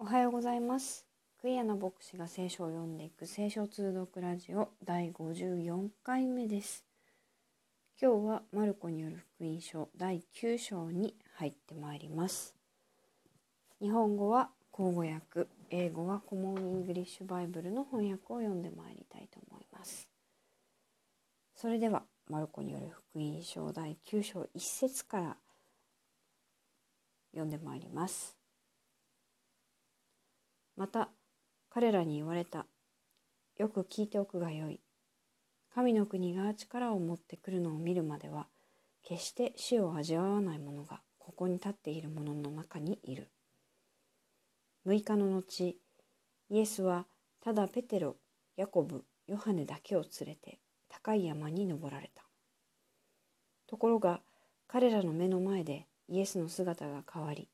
おはようございます。クイアの牧師が聖書を読んでいく聖書通読ラジオ第54回目です。今日はマルコによる福音書第9章に入ってまいります。日本語は口語訳、英語はコモンイングリッシュバイブルの翻訳を読んでまいりたいと思います。それではマルコによる福音書第9章1節から読んでまいります。また彼らに言われた。よく聞いておくがよい。神の国が力を持ってくるのを見るまでは、決して死を味わわない者がここに立っている者の中にいる。6日の後、イエスはただペテロ、ヤコブ、ヨハネだけを連れて高い山に登られた。ところが彼らの目の前でイエスの姿が変わり、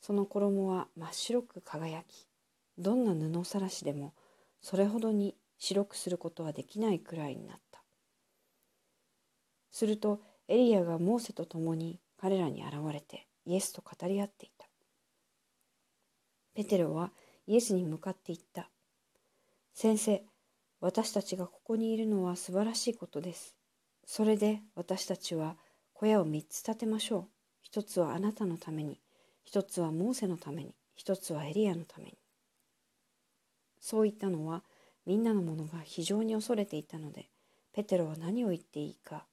その衣は真っ白く輝き、どんな布さらしでもそれほどに白くすることはできないくらいになった。するとエリアがモーセと共に彼らに現れてイエスと語り合っていた。ペテロはイエスに向かって言った。先生、私たちがここにいるのは素晴らしいことです。それで私たちは小屋を三つ建てましょう。一つはあなたのために、一つはモーセのために、一つはエリアのために。そう言ったのはみんなの者が非常に恐れていたのでペテロは何を言っていいか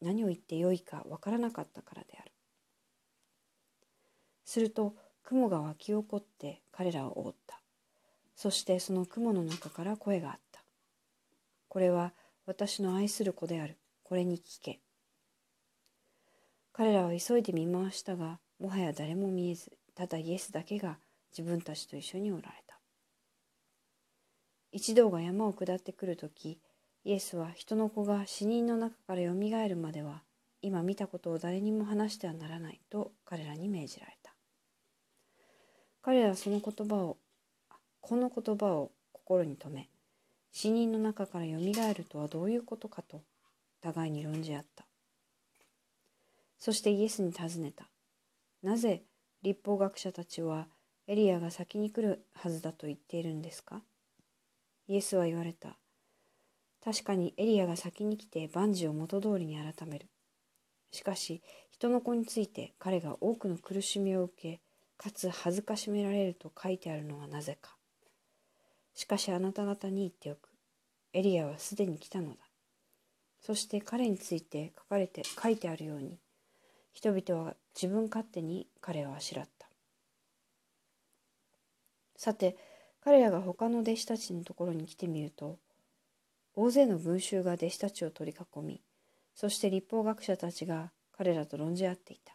何を言ってよいかわからなかったからである。すると雲が湧き起こって彼らを覆った。そしてその雲の中から声があった。これは私の愛する子である。これに聞け。彼らは急いで見回したがもはや誰も見えずただイエスだけが自分たちと一緒におられた。一同が山を下ってくるとき、イエスは人の子が死人の中からよみがえるまでは、今見たことを誰にも話してはならないと彼らに命じられた。彼らはその言葉を、この言葉を心に留め、死人の中からよみがえるとはどういうことかと、互いに論じ合った。そしてイエスに尋ねた。なぜ立法学者たちはエリアが先に来るはずだと言っているんですか？イエスは言われた。確かにエリアが先に来て万事を元通りに改める。しかし、人の子について彼が多くの苦しみを受け、かつ恥ずかしめられると書いてあるのはなぜか。しかしあなた方に言っておく。エリアはすでに来たのだ。そして彼について書かれて書いてあるように、人々は自分勝手に彼をあしらった。さて、彼らが他の弟子たちのところに来てみると大勢の群衆が弟子たちを取り囲みそして立法学者たちが彼らと論じ合っていた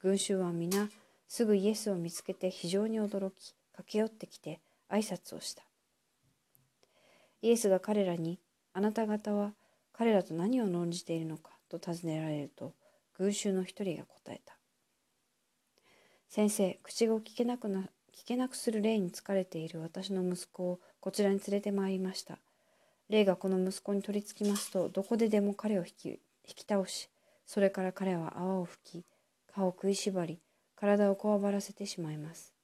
群衆は皆すぐイエスを見つけて非常に驚き駆け寄ってきて挨拶をしたイエスが彼らに「あなた方は彼らと何を論じているのか?」と尋ねられると群衆の一人が答えた「先生口が聞けなくな聞けなくする霊に疲れている私の息子をこちらに連れてまいりました。霊がこの息子に取り付きますと、どこででも彼を引き引き倒し、それから彼は泡を吹き、歯を食いしばり、体をこわばらせてしまいます。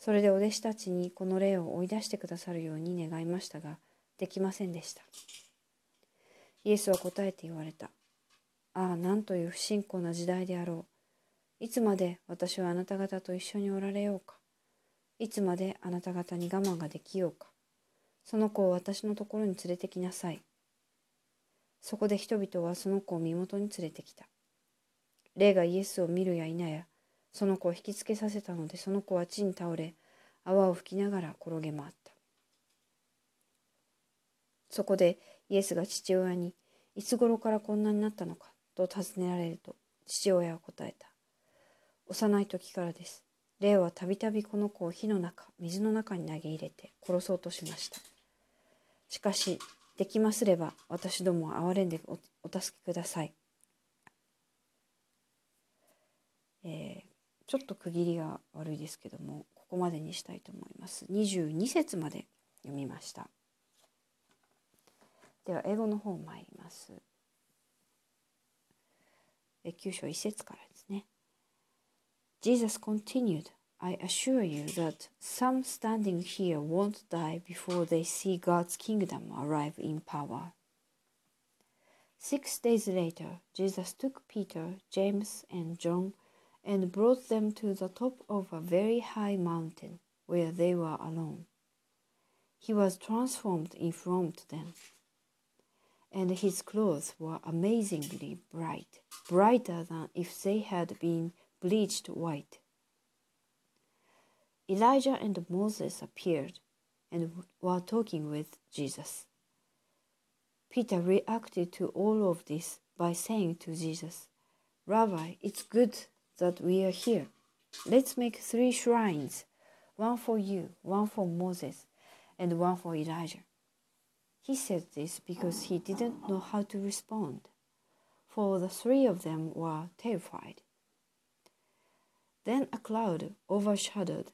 それでお弟子たちにこの霊を追い出してくださるように願いましたが、できませんでした。イエスは答えて言われた。ああ、なんという不信仰な時代であろう。いつまで私はあなた方と一緒におられようか。いつまであなた方に我慢ができようか。その子を私のところに連れてきなさい。そこで人々はその子を身元に連れてきた。霊がイエスを見るや否や、その子を引きつけさせたので、その子は地に倒れ、泡を吹きながら転げ回った。そこでイエスが父親に、いつ頃からこんなになったのかと尋ねられると、父親は答えた。幼い時からです。霊はたびたびこの子を火の中、水の中に投げ入れて殺そうとしました。しかし、できますれば私どもを憐れんでおお助けください。えー、ちょっと区切りが悪いですけども、ここまでにしたいと思います。22節まで読みました。では、英語の方参ります。9章1節から。Jesus continued, I assure you that some standing here won't die before they see God's kingdom arrive in power. Six days later, Jesus took Peter, James, and John and brought them to the top of a very high mountain where they were alone. He was transformed in front of them, and his clothes were amazingly bright, brighter than if they had been bleached white. Elijah and Moses appeared and were talking with Jesus. Peter reacted to all of this by saying to Jesus, Rabbi, it's good that we are here. Let's make three shrines one for you, one for Moses, and one for Elijah. He said this because he didn't know how to respond, for the three of them were terrified. Then a cloud overshadowed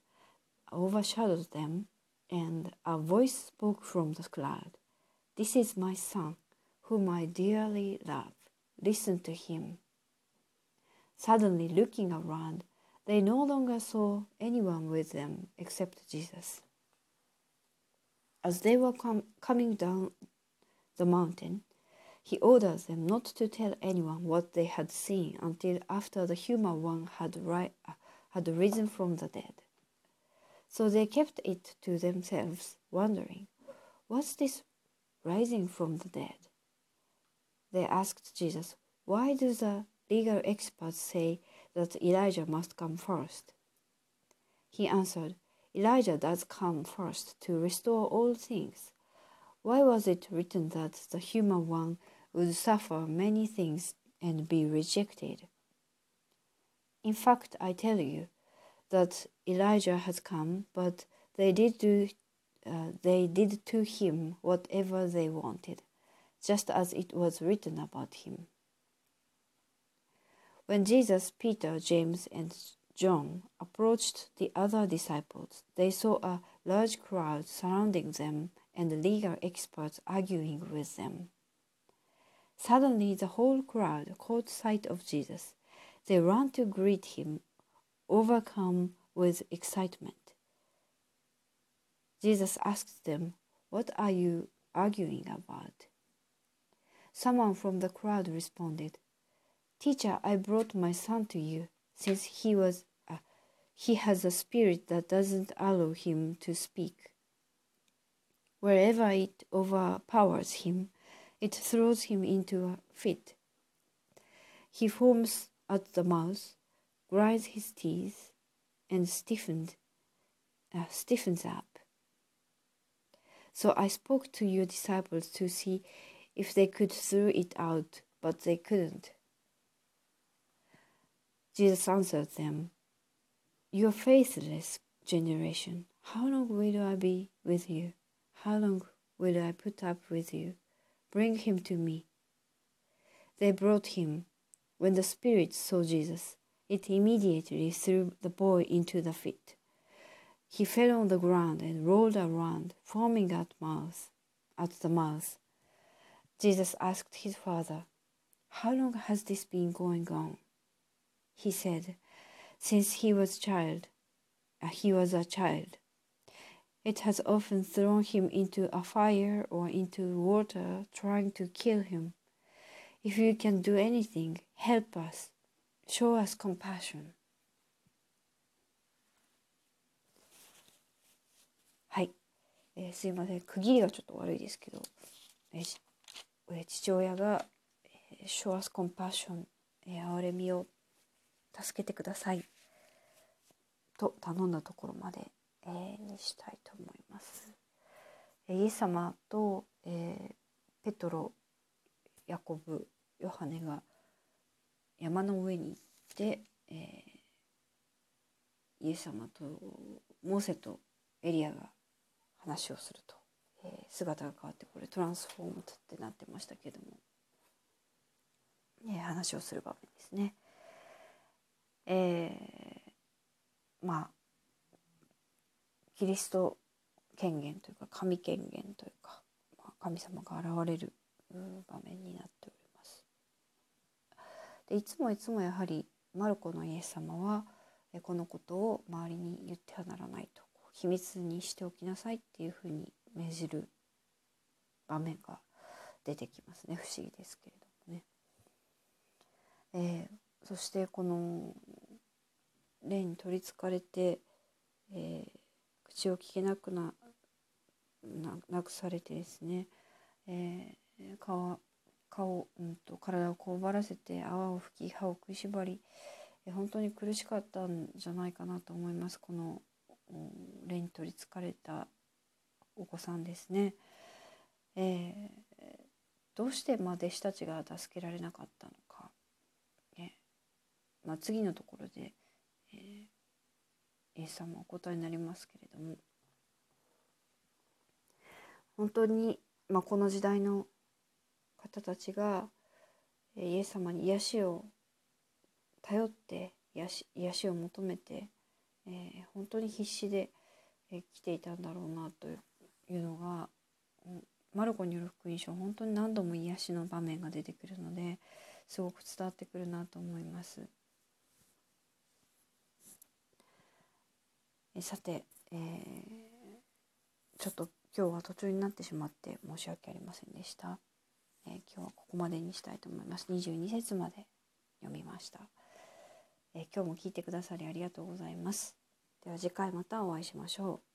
overshadowed them, and a voice spoke from the cloud. This is my son, whom I dearly love. Listen to him. Suddenly, looking around, they no longer saw anyone with them except Jesus. As they were com- coming down the mountain, he ordered them not to tell anyone what they had seen until after the human one had, ri- had risen from the dead. So they kept it to themselves, wondering, What's this rising from the dead? They asked Jesus, Why do the legal experts say that Elijah must come first? He answered, Elijah does come first to restore all things. Why was it written that the human one would suffer many things and be rejected? In fact, I tell you, that Elijah has come, but they did do uh, they did to him whatever they wanted, just as it was written about him. When Jesus, Peter, James, and John approached the other disciples, they saw a large crowd surrounding them and legal experts arguing with them. Suddenly, the whole crowd caught sight of Jesus. They ran to greet him overcome with excitement. Jesus asked them, What are you arguing about? Someone from the crowd responded, Teacher, I brought my son to you, since he was uh, he has a spirit that doesn't allow him to speak. Wherever it overpowers him, it throws him into a fit. He foams at the mouth grinds his teeth, and stiffened, uh, stiffens up. So I spoke to your disciples to see if they could throw it out, but they couldn't. Jesus answered them, You faithless generation, how long will I be with you? How long will I put up with you? Bring him to me. They brought him. When the Spirit saw Jesus, it immediately threw the boy into the pit. He fell on the ground and rolled around, foaming at mouth, at the mouth. Jesus asked his father, How long has this been going on? He said, Since he was child, uh, he was a child. It has often thrown him into a fire or into water, trying to kill him. If you can do anything, help us. Show us compassion. はい、えー、すいません区切りがちょっと悪いですけど、えーえー、父親が、えー、Show us compassion、えー、憐れみを助けてくださいと頼んだところまで、えー、にしたいと思います。えー、イエス様と、えー、ペトロヤコブヨハネが山の上に行って、えー、イエス様とモーセとエリアが話をすると、えー、姿が変わってこれトランスフォームってなってましたけども、えー、話をする場面ですね。えー、まあキリスト権限というか神権限というか、まあ、神様が現れる場面になってでいつもいつもやはりマルコのイエス様は、このことを周りに言ってはならないと。秘密にしておきなさいっていうふうに命じる場面が出てきますね。不思議ですけれどもね。えー、そしてこの霊に取りつかれて、えー、口を聞けなくななくされてですね、えー、顔顔、うんと、体をこうばらせて泡を吹き歯を食いしばり、え、本当に苦しかったんじゃないかなと思います。この霊に取りつかれたお子さんですね。えー、どうしてまあ弟子たちが助けられなかったのか、ねまあ、次のところで、えー、イエス様お答えになりますけれども。本当に、まあ、この時代の方たちがイエス様に癒しを頼って癒し癒しを求めて、えー、本当に必死で、えー、来ていたんだろうなというのがマルコによる福音書本当に何度も癒しの場面が出てくるのですごく伝わってくるなと思います。えさて、えー、ちょっと今日は途中になってしまって申し訳ありませんでした。えー、今日はここまでにしたいと思います。22節まで読みました、えー、今日も聞いてくださりありがとうございます。では次回またお会いしましょう。